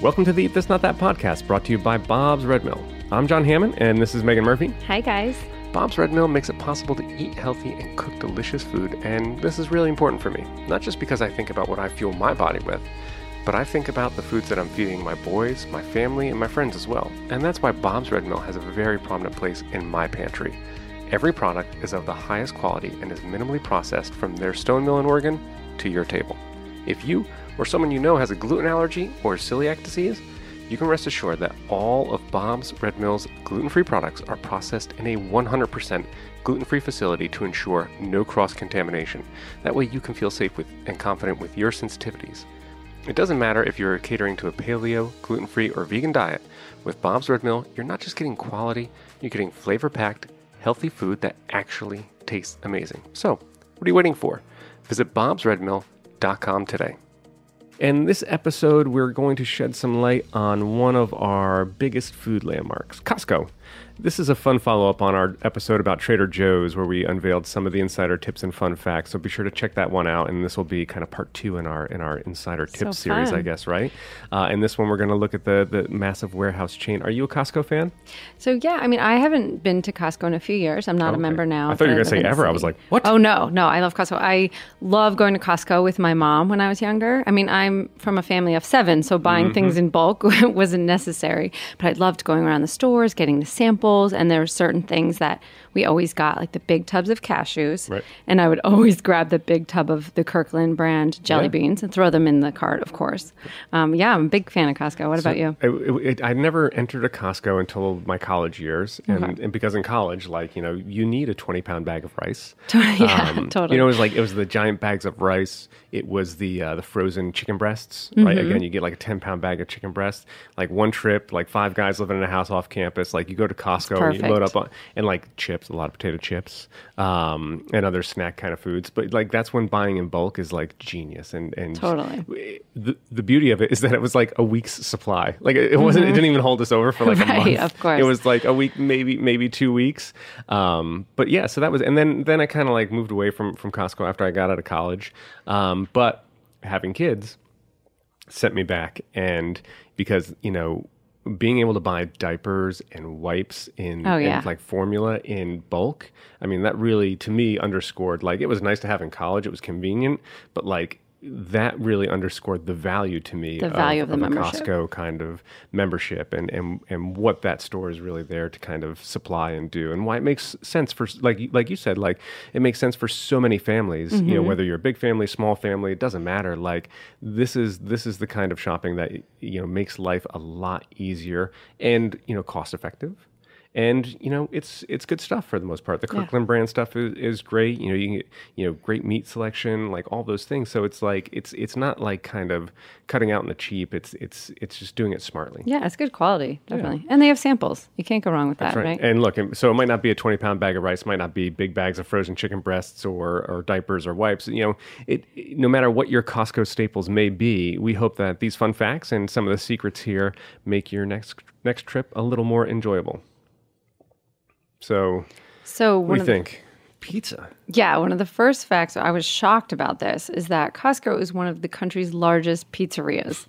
Welcome to the Eat This Not That podcast brought to you by Bob's Red Mill. I'm John Hammond, and this is Megan Murphy. Hi, guys. Bob's Red Mill makes it possible to eat healthy and cook delicious food, and this is really important for me. Not just because I think about what I fuel my body with, but I think about the foods that I'm feeding my boys, my family, and my friends as well. And that's why Bob's Red Mill has a very prominent place in my pantry. Every product is of the highest quality and is minimally processed from their stone mill in Oregon to your table. If you or someone you know has a gluten allergy or celiac disease, you can rest assured that all of Bob's Red Mill's gluten free products are processed in a 100% gluten free facility to ensure no cross contamination. That way, you can feel safe with and confident with your sensitivities. It doesn't matter if you're catering to a paleo, gluten free, or vegan diet. With Bob's Red Mill, you're not just getting quality, you're getting flavor packed, healthy food that actually tastes amazing. So, what are you waiting for? Visit bobsredmill.com today. In this episode, we're going to shed some light on one of our biggest food landmarks, Costco. This is a fun follow up on our episode about Trader Joe's, where we unveiled some of the insider tips and fun facts. So be sure to check that one out. And this will be kind of part two in our in our insider tips So series. I guess, right? Uh, and this one, we're going to look at the the massive warehouse chain. Are you a Costco fan? So yeah, I mean, I haven't been to Costco in a few years. I'm not Okay. a member now. I thought you were gonna say in the ever. I was like, what? Oh no, no, I love Costco. I love going to Costco with my mom when I was younger. I mean, I'm from a family of seven, so buying Mm-hmm. things in bulk wasn't necessary. But I loved going around the stores, getting the samples, and there were certain things that we always got, like the big tubs of cashews, Right. and I would always grab the big tub of the Kirkland brand jelly Yeah. beans and throw them in the cart, of course. Um, yeah, I'm a big fan of Costco. What about you? It, it, I never entered a Costco until my college years, and, and because in college, like you know, you need a twenty pound bag of rice. yeah, Um, totally. You know, it was like it was the giant bags of rice. It was the uh, the frozen chicken breasts, right? Mm-hmm. Again, you get like a ten pound bag of chicken breasts. Like one trip, like five guys living in a house off campus. Like you go to Costco and you load up on and like chips, a lot of potato chips, um, and other snack kind of foods. But like that's when buying in bulk is like genius. And and Totally. the, the beauty of it is that it was like a week's supply. Like it, it wasn't. It didn't even hold us over for like a Mm-hmm. Month. of course. It was like a week, maybe maybe two weeks. Um, but yeah, so that was, and then then I kind of like moved away from from Costco after I got out of college. Um, but having kids sent me back, and because you know. Being able to buy diapers and wipes in, Oh, yeah. like formula in bulk, I mean that really to me underscored like it was nice to have in college. It was convenient, but like that really underscored the value to me The value of the a membership. Costco kind of membership and, and and what that store is really there to kind of supply and do and why it makes sense for like like you said like it makes sense for so many families you Mm-hmm. know whether you're a big family small family it doesn't matter like this is this is the kind of shopping that you know makes life a lot easier and you know cost effective and you know it's it's good stuff for the most part. The Kirkland brand stuff is, is great. You know you can get you know great meat selection, like all those things. So it's like it's it's not like kind of cutting out in the cheap. It's it's it's just doing it smartly. Yeah, it's good quality, definitely. And they have samples. You can't go wrong with that, Right. right? And look, so it might not be a 20 pound bag of rice, might not be big bags of frozen chicken breasts or, or diapers or wipes. You know, it, no matter what your Costco staples may be, we hope that these fun facts and some of the secrets here make your next next trip a little more enjoyable. So, So what do you the, think? Pizza. yeah, one of the first facts I was shocked about this is that Costco is one of the country's largest pizzerias.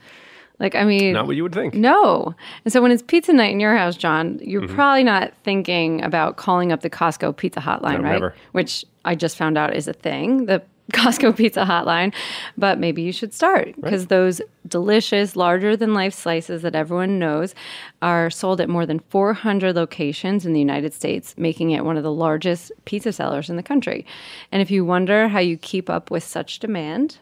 Like, I mean, Not what you would think. no. And so when it's pizza night in your house, John, you're Mm-hmm. probably not thinking about calling up the Costco pizza hotline, No, right? never. Which I just found out is a thing, the Costco pizza hotline. But maybe you should start because those delicious, larger than life slices that everyone knows are sold at more than 400 locations in the United States, making it one of the largest pizza sellers in the country. And if you wonder how you keep up with such demand,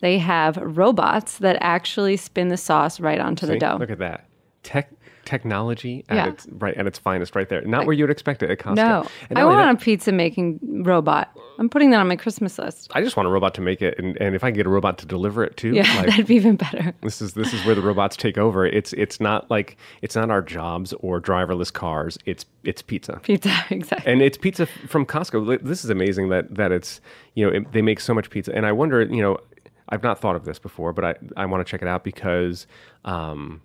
they have robots that actually spin the sauce right onto the dough. Look at that. Tech technology at Yeah. its right at its finest right there. Not where you would expect it at Costco. No, I want that- a pizza making robot. I'm putting that on my Christmas list. I just want a robot to make it, and, and if I can get a robot to deliver it too, Yeah, like, that'd be even better. this is this is where the robots take over. It's it's not like it's not our jobs or driverless cars. It's it's pizza, Pizza, exactly. and it's pizza from Costco. This is amazing that that it's you know it, they make so much pizza, and I wonder you know I've not thought of this before, but I I want to check it out because. Um,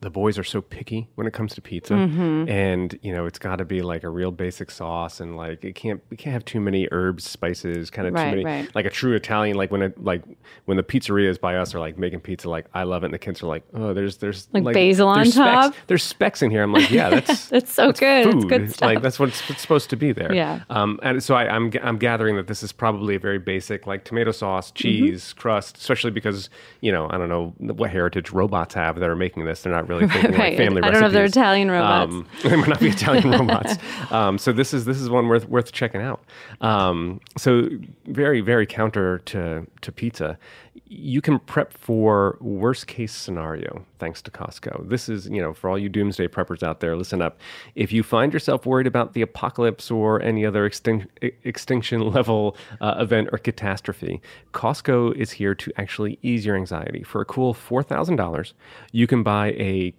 the boys are so picky when it comes to pizza, Mm-hmm. and you know it's got to be like a real basic sauce, and like it can't we can't have too many herbs, spices, kind of Right, too many right. like a true Italian. Like when it like when the pizzerias by us are like making pizza, like I love it, and the kids are like, oh, there's there's Like basil on there's top? There's specks in here. I'm like, yeah, that's That's so good. It's food. good stuff. Like that's what it's, what's supposed to be there. Yeah. Um, and so I, I'm g- I'm gathering that this is probably a very basic like tomato sauce, Mm-hmm. cheese, crust, especially because you know I don't know what heritage robots have that are making this. They're not really thinking Right. like family I don't know if they're. Italian robots. Um, they might not be Italian robots. Um, so this is this is one worth worth checking out. Um, so very very counter to to pizza. You can prep for worst case scenario thanks to Costco. This is you know for all you doomsday preppers out there, listen up. If you find yourself worried about the apocalypse or any other extin- extinction level uh, event or catastrophe, Costco is here to actually ease your anxiety. For a cool four thousand dollars, you can buy a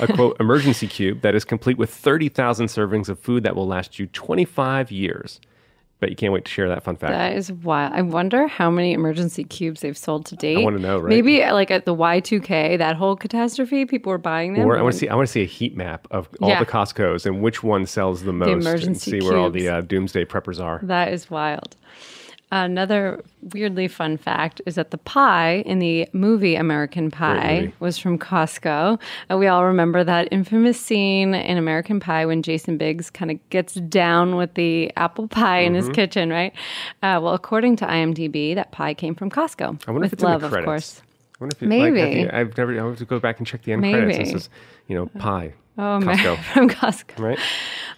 a quote emergency cube that is complete with thirty thousand servings of food that will last you twenty five years. Bet you can't wait to share that fun fact. That is wild. I wonder how many emergency cubes they've sold to date. I wanna know, right? Maybe like at the Y2K, that whole catastrophe, people were buying them. or I want to see. I want to see a heat map of all Yeah. the Costco's and which one sells the most, and emergency see where all the uh, doomsday preppers are. That is wild. Another weirdly fun fact is that the pie in the movie American Pie movie. was from Costco. Uh, we all remember that infamous scene in American Pie when Jason Biggs kind of gets down with the apple pie in his Mm-hmm. kitchen, right? Uh, well, according to IMDb, that pie came from Costco. I wonder with if it's love, in the of credits. course. I wonder if it, Maybe. Like, at the- I've never. I have to go back and check the end credits. Maybe. It says, you know, pie. Oh, Costco. man, from Costco. Right.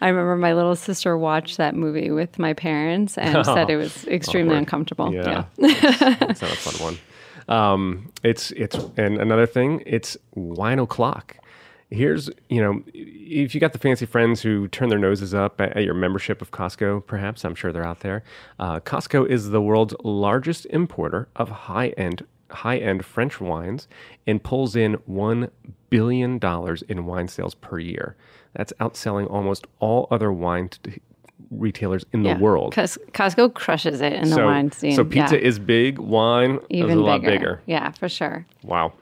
I remember my little sister watched that movie with my parents and said it was extremely Awkward. uncomfortable. Yeah, That's, that's not a fun one. Um, it's it's and another thing, it's wine o'clock. Here's you know, if you got the fancy friends who turn their noses up at, at your membership of Costco, perhaps I'm sure they're out there. Uh, Costco is the world's largest importer of high end high end French wines and pulls in one billion dollars in wine sales per year. That's outselling almost all other wine t- retailers in the world. Because Costco crushes it in the wine scene. so pizza yeah. is big, wine even is a lot bigger. bigger. Yeah, for sure. Wow,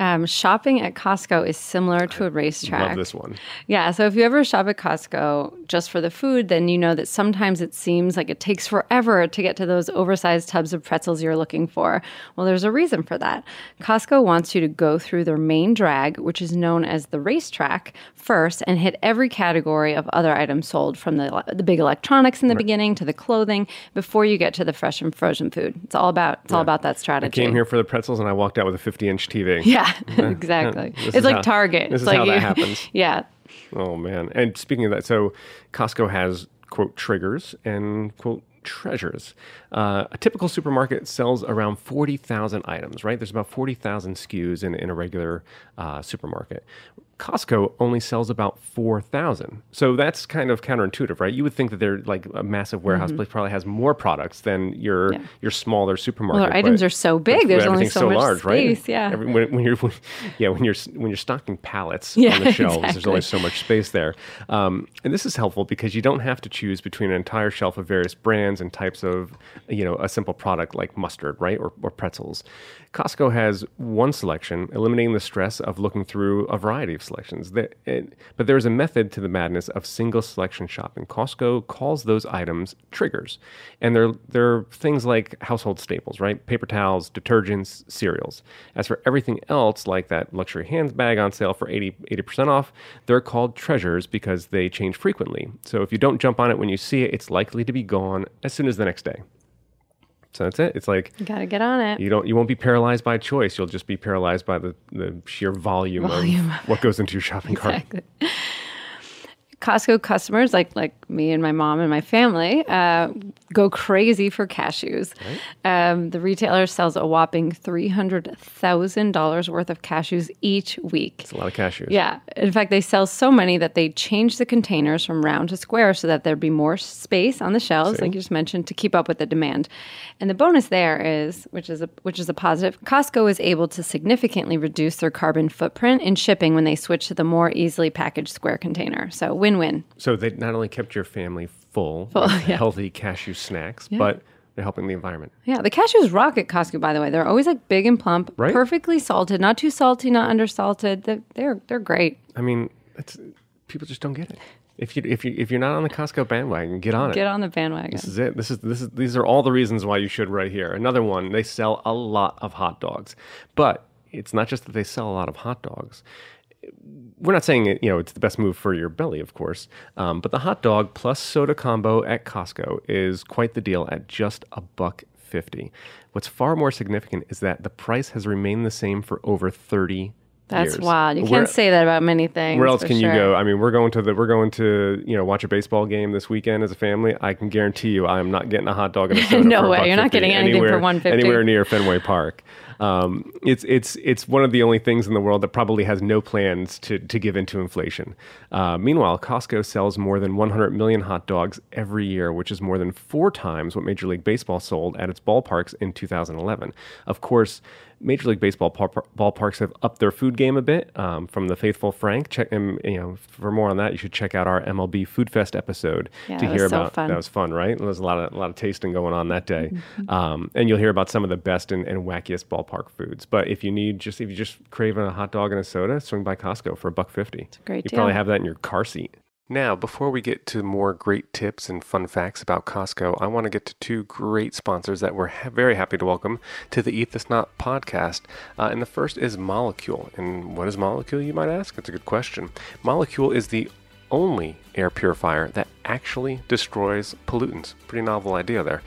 Um, shopping at Costco is similar to a racetrack. love this one. Yeah, so if you ever shop at Costco just for the food, then you know that sometimes it seems like it takes forever to get to those oversized tubs of pretzels you're looking for. Well, there's a reason for that. Costco wants you to go through their main drag, which is known as the racetrack, first and hit every category of other items sold from the, the big electronics in the beginning to the clothing before you get to the fresh and frozen food. It's all about it's all about that strategy. I came here for the pretzels, and I walked out with a 50 inch TV. Yeah, exactly. This It's like how- Target. this it's is like how that happens. Yeah. Oh man! And speaking of that, so Costco has quote triggers and quote treasures. Uh, a typical supermarket sells around forty thousand items. Right? There's about forty thousand SKUs in in a regular uh, supermarket. Costco only sells about 4,000. So that's kind of counterintuitive, right? You would think that they're like a massive warehouse place probably has more products than your Mm-hmm. Yeah. your smaller supermarket. Well, their items are so big. There's only everything's so, much large, right? space. Yeah. Every, when, when you're when, yeah when you're when you're stocking pallets Yeah, on the shelves, there's exactly. only so much space there. Um, and this is helpful because you don't have to choose between an entire shelf of various brands and types of you know a simple product like mustard, right, or, or pretzels. Costco has one selection, eliminating the stress of looking through a variety of selections. The- it- but there is a method to the madness of single selection shopping. Costco calls those items triggers, and they're they're things like household staples, right? Paper towels, detergents, cereals. As for everything else, like that luxury handbag on sale for 80 percent off, they're called treasures because they change frequently. So if you don't jump on it when you see it, it's likely to be gone as soon as the next day. So that's it. It's like You gotta get on it. you don't you won't be paralyzed by choice. You'll just be paralyzed by the, the sheer volume, Volume of what goes into your shopping cart. Costco customers, like like me and my mom and my family, uh, go crazy for cashews. Um, the retailer sells a whopping three hundred thousand dollars worth of cashews each week. It's a lot of cashews. Yeah. In fact, they sell so many that they change the containers from round to square so that there'd be more space on the shelves, like you just mentioned, to keep up with the demand. And the bonus there is, which is a which is a positive, Costco is able to significantly reduce their carbon footprint in shipping when they switch to the more easily packaged square container. So win-win. So they not only kept your family full, Full, yeah. healthy cashew snacks, but They're helping the environment. Yeah, the cashews rock at Costco. By the way, they're always like big and plump, Right. perfectly salted, not too salty, not undersalted. They're they're, they're great. I mean, people just don't get it. If you if you if you're not on the Costco bandwagon, get on it. Get on the bandwagon. This is it. This is this is these are all the reasons why you should right here. Another one, they sell a lot of hot dogs. But it's not just that they sell a lot of hot dogs. We're not saying you know, it's the best move for your belly, of course. Um, but the hot dog plus soda combo at Costco is quite the deal at just a buck fifty. What's far more significant is that the price has remained the same for over thirty That's years. wild. You Where- can't say that about many things. where else can you go? I mean, we're going to the we're going to you know watch a baseball game this weekend as a family. I can guarantee you, I am not getting a hot dog and a soda. No way. You're not getting anything for anywhere, 150. anywhere near Fenway Park. Um, it's it's it's one of the only things in the world that probably has no plans to to give into inflation. Uh, meanwhile, Costco sells more than 100 million hot dogs every year, which is more than four times what Major League Baseball sold at its ballparks in 2011. Of course. Major League Baseball ball- ballparks have upped their food game a bit. Um, from the faithful Frank, check um, you know for more on that. You should check out our MLB Food Fest episode Yeah, to hear so about. fun. That was fun, right? There was a lot of a lot of tasting going on that day, Mm-hmm. um, and you'll hear about some of the best and, and wackiest ballpark foods. But if you need just if you just crave a hot dog and a soda, swing by Costco for a buck fifty. It's a great You deal. probably have that in your car seat. Now, before we get to more great tips and fun facts about Costco, I want to get to two great sponsors that we're ha- very happy to welcome to the Eat This Not podcast. Uh, and the first is Molekule. And what is Molekule, you might ask? It's a good question. Molekule is the only air purifier that actually destroys pollutants. Pretty novel idea there.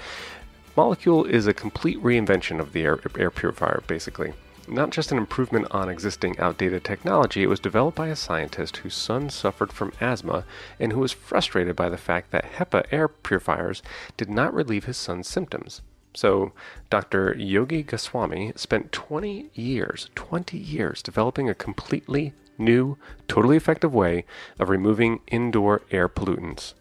Molekule is a complete reinvention of the air, air purifier, basically. Not just an improvement on existing outdated technology, it was developed by a scientist whose son suffered from asthma and who was frustrated by the fact that HEPA air purifiers did not relieve his son's symptoms. So, Dr. Yogi Goswami spent 20 years, 20 years developing a completely new, totally effective way of removing indoor air pollutants.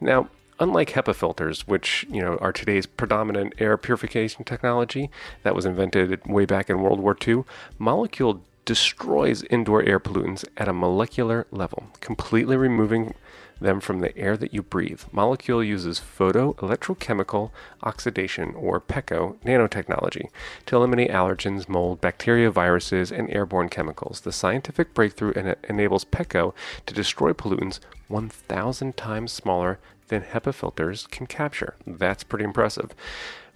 Now, unlike HEPA filters, which you know are today's predominant air purification technology that was invented way back in World War II, Molekule destroys indoor air pollutants at a molecular level, completely removing them from the air that you breathe. Molekule uses photo electrochemical oxidation or PECO nanotechnology to eliminate allergens, mold, bacteria, viruses, and airborne chemicals. The scientific breakthrough en- enables PECO to destroy pollutants 1,000 times smaller than HEPA filters can capture. That's pretty impressive.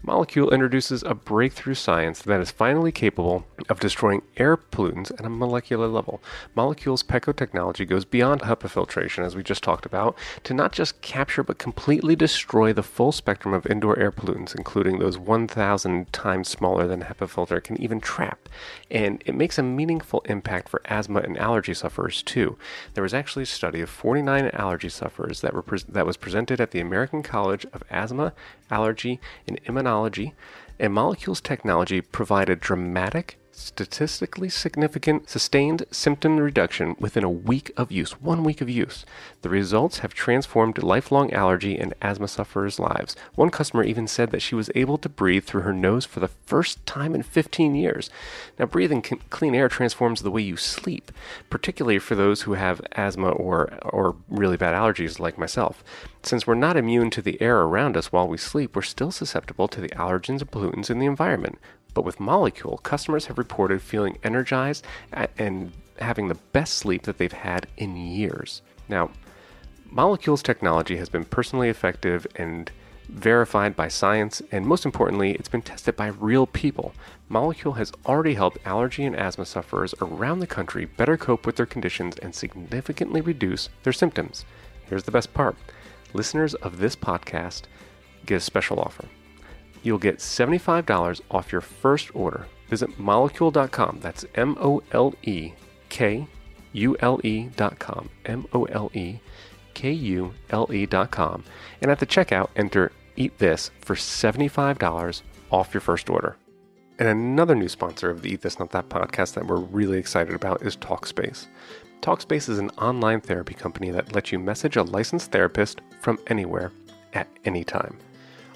Molekule introduces a breakthrough science that is finally capable of destroying air pollutants at a molecular level. Molekule's PECO technology goes beyond HEPA filtration, as we just talked about, to not just capture but completely destroy the full spectrum of indoor air pollutants, including those 1,000 times smaller than HEPA filter can even trap. And it makes a meaningful impact for asthma and allergy sufferers too. There was actually a study of 49 allergy sufferers that, were pres that was presented at the American College of Asthma, Allergy, and Immunology, and Molekules Technology provided dramatic, statistically significant, sustained symptom reduction within a week of use. One week of use. The results have transformed lifelong allergy and asthma sufferers' lives. One customer even said that she was able to breathe through her nose for the first time in 15 years. Now, breathing clean air transforms the way you sleep, particularly for those who have asthma or, or really bad allergies like myself. Since we're not immune to the air around us while we sleep, we're still susceptible to the allergens and pollutants in the environment. But with Molekule, customers have reported feeling energized and having the best sleep that they've had in years. Now, Molekules technology has been personally effective and verified by science, and most importantly, it's been tested by real people. Molekule has already helped allergy and asthma sufferers around the country better cope with their conditions and significantly reduce their symptoms. Here's the best part listeners of this podcast get a special offer. You'll get $75 off your first order. Visit molekule.com. That's M O L E K U L E.com. M O L E K U L E.com. And at the checkout, enter Eat This for $75 off your first order. And another new sponsor of the Eat This Not That podcast that we're really excited about is Talkspace. Talkspace is an online therapy company that lets you message a licensed therapist from anywhere at any time.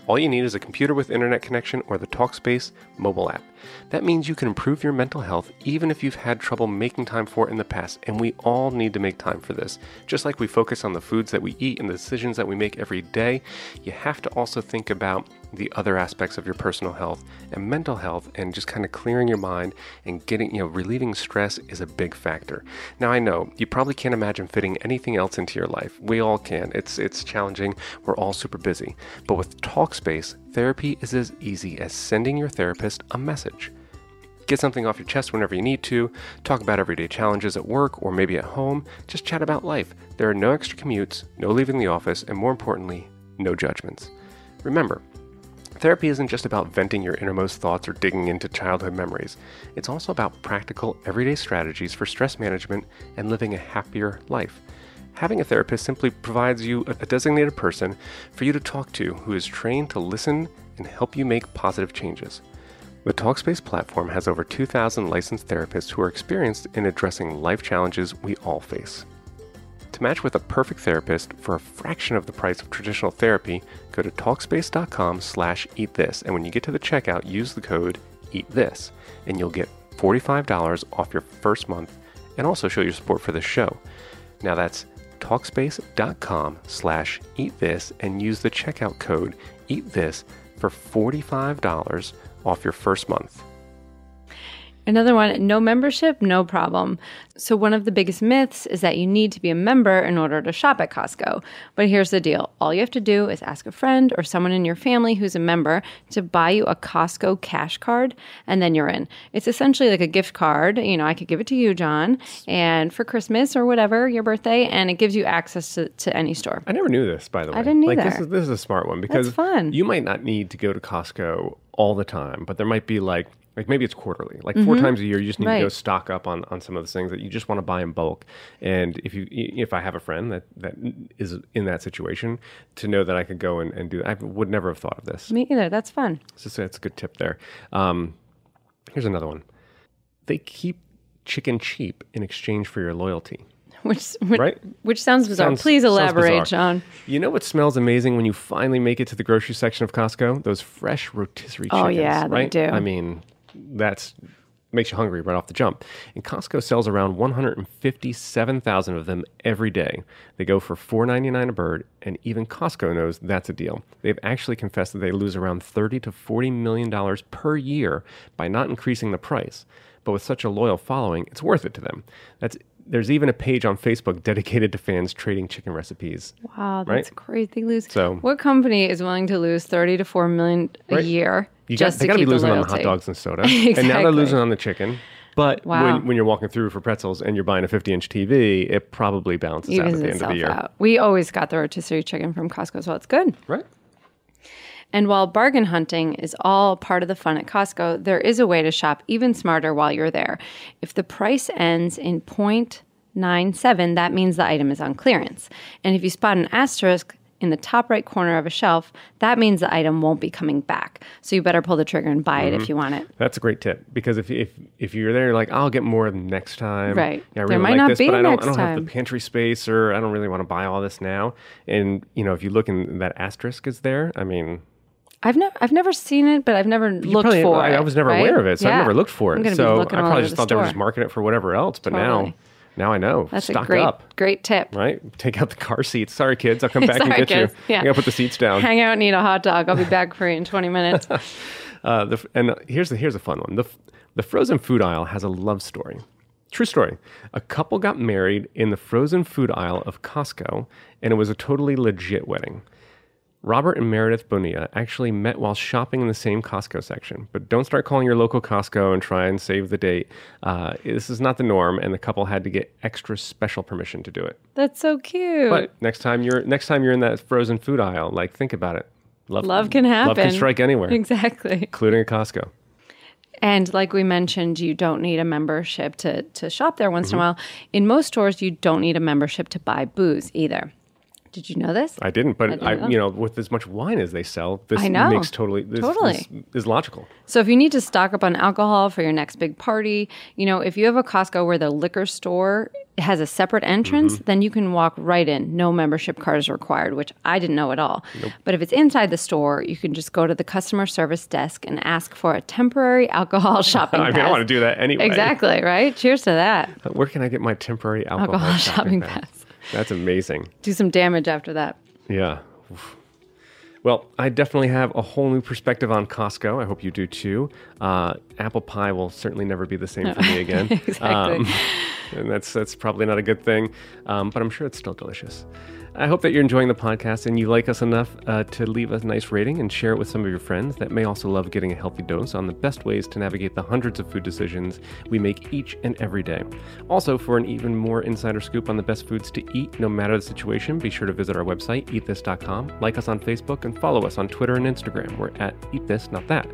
All you need is a computer with internet connection or the Talkspace mobile app. That means you can improve your mental health even if you've had trouble making time for it in the past, and we all need to make time for this. Just like we focus on the foods that we eat and the decisions that we make every day, you have to also think about the other aspects of your personal health and mental health and just kind of clearing your mind and getting, you know, relieving stress is a big factor. Now I know you probably can't imagine fitting anything else into your life. We all can. It's it's challenging. We're all super busy. But with Talkspace, therapy is as easy as sending your therapist a message. Get something off your chest whenever you need to, talk about everyday challenges at work or maybe at home, just chat about life. There are no extra commutes, no leaving the office, and more importantly, no judgments. Remember, Therapy isn't just about venting your innermost thoughts or digging into childhood memories. It's also about practical, everyday strategies for stress management and living a happier life. Having a therapist simply provides you a designated person for you to talk to who is trained to listen and help you make positive changes. The Talkspace platform has over 2,000 licensed therapists who are experienced in addressing life challenges we all face. To match with a perfect therapist for a fraction of the price of traditional therapy, go to talkspace.com slash eat this, and when you get to the checkout, use the code eat this, and you'll get $45 off your first month and also show your support for the show. Now that's talkspace.com slash eat this and use the checkout code eat this for $45 off your first month. Another one, no membership, no problem. So, one of the biggest myths is that you need to be a member in order to shop at Costco. But here's the deal all you have to do is ask a friend or someone in your family who's a member to buy you a Costco cash card, and then you're in. It's essentially like a gift card. You know, I could give it to you, John, and for Christmas or whatever, your birthday, and it gives you access to, to any store. I never knew this, by the way. I didn't Like, either. this is, this is a smart one because fun. you might not need to go to Costco all the time, but there might be like, like maybe it's quarterly, like Mm-hmm. four times a year. You just need to go stock up on, on some of the things that you just want to buy in bulk. And if you, if I have a friend that, that is in that situation, to know that I could go and, and do, I would never have thought of this. Me either. That's fun. So so that's a good tip there. Um, here's another one. They keep chicken cheap in exchange for your loyalty. Which, which, Right? which sounds bizarre. Sounds- Please elaborate, bizarre. John. You know what smells amazing when you finally make it to the grocery section of Costco? Those fresh rotisserie chicken. Oh, chickens. yeah, they do. I mean, that's makes you hungry right off the jump. And Costco sells around 157,000 of them every day. They go for $4.99 a bird, and even Costco knows that's a deal. They've actually confessed that they lose around 30 to 40 million dollars per year by not increasing the price. But with such a loyal following, it's worth it to them. That's there's even a page on Facebook dedicated to fans trading chicken recipes. Wow, that's Right? crazy. They lose. So- what company is willing to lose thirty to four million a Right. year You got, they to got to keep be losing the on the hot dogs and soda, and now they're losing on the chicken. But Wow. when, when you're walking through for pretzels and you're buying a 50 inch TV, it probably balances out at the end of the year. out. We always got the rotisserie chicken from Costco, so it's good. Right? And while bargain hunting is all part of the fun at Costco, there is a way to shop even smarter while you're there. If the price ends in 0.97, that means the item is on clearance. And if you spot an asterisk in the top right corner of a shelf, that means the item won't be coming back. So you better pull the trigger and buy it Mm-hmm. if you want it. That's a great tip because if if if you're there, you're like, I'll get more next time. Right. Yeah, I There might like not this, be but I don't, I don't have the pantry space, or I don't really want to buy all this now. And you know, if you look and that asterisk is there, I mean, I've never I've never seen it, but I've never you looked probably- for I, it. I was never right? aware of it, so Yeah. I never looked for it. So I probably just the thought they were store. just marketing it for whatever else. But Totally. now, now I know. That's Stock a great up. great tip. Right? Take out the car seats. Sorry, kids. I'll come back and get kids. you. Yeah. I gotta put the seats down. Hang out and eat a hot dog. I'll be back for you in 20 minutes. Uh, the, and here's the, here's a fun one. The, the frozen food aisle has a love story. True story. A couple got married in the frozen food aisle of Costco, and it was a totally legit wedding. Robert and Meredith Bonilla actually met while shopping in the same Costco section. But don't start calling your local Costco and try and save the date. Uh, this is not the norm, and the couple had to get extra special permission to do it. That's so cute. But next time you're next time you're in that frozen food aisle, like think about it. Love, Love can happen. Love can strike anywhere, Exactly. including a Costco. And like we mentioned, you don't need a membership to, to shop there once Mm-hmm. in a while. In most stores, you don't need a membership to buy booze either. Did you know this? I didn't, but I, know. you know, with as much wine as they sell, this I know. makes totally this, Totally. this is logical. So if you need to stock up on alcohol for your next big party, you know, if you have a Costco where the liquor store has a separate entrance, Mm-hmm. then you can walk right in. No membership card is required, which I didn't know at all. But if it's inside the store, you can just go to the customer service desk and ask for a temporary alcohol shopping pass. I mean, pass. I want to do that anyway. Exactly, right? Cheers to that. Where can I get my temporary alcohol, Alcohol shopping shopping pass? pass. That's amazing. Do some damage after that. Yeah. Oof. Well, I definitely have a whole new perspective on Costco. I hope you do too. Uh, apple pie will certainly never be the same for me again. exactly. Um, and that's that's probably not a good thing, um, but I'm sure it's still delicious. I hope that you're enjoying the podcast and you like us enough uh, to leave a nice rating and share it with some of your friends that may also love getting a healthy dose on the best ways to navigate the hundreds of food decisions we make each and every day. Also, for an even more insider scoop on the best foods to eat, no matter the situation, be sure to visit our website, eatthis.com, like us on Facebook, and follow us on Twitter and Instagram. We're at Eat This Not That.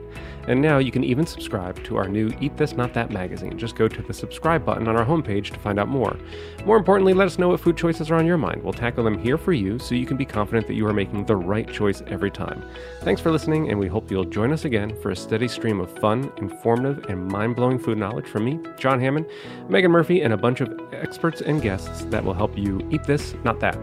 And now you can even subscribe to our new Eat This Not That magazine. Just go to the subscribe button on our homepage to find out more. More importantly, let us know what food choices are on your mind. We'll tackle them here for you so you can be confident that you are making the right choice every time. Thanks for listening, and we hope you'll join us again for a steady stream of fun, informative, and mind blowing food knowledge from me, John Hammond, Megan Murphy, and a bunch of experts and guests that will help you eat this, not that.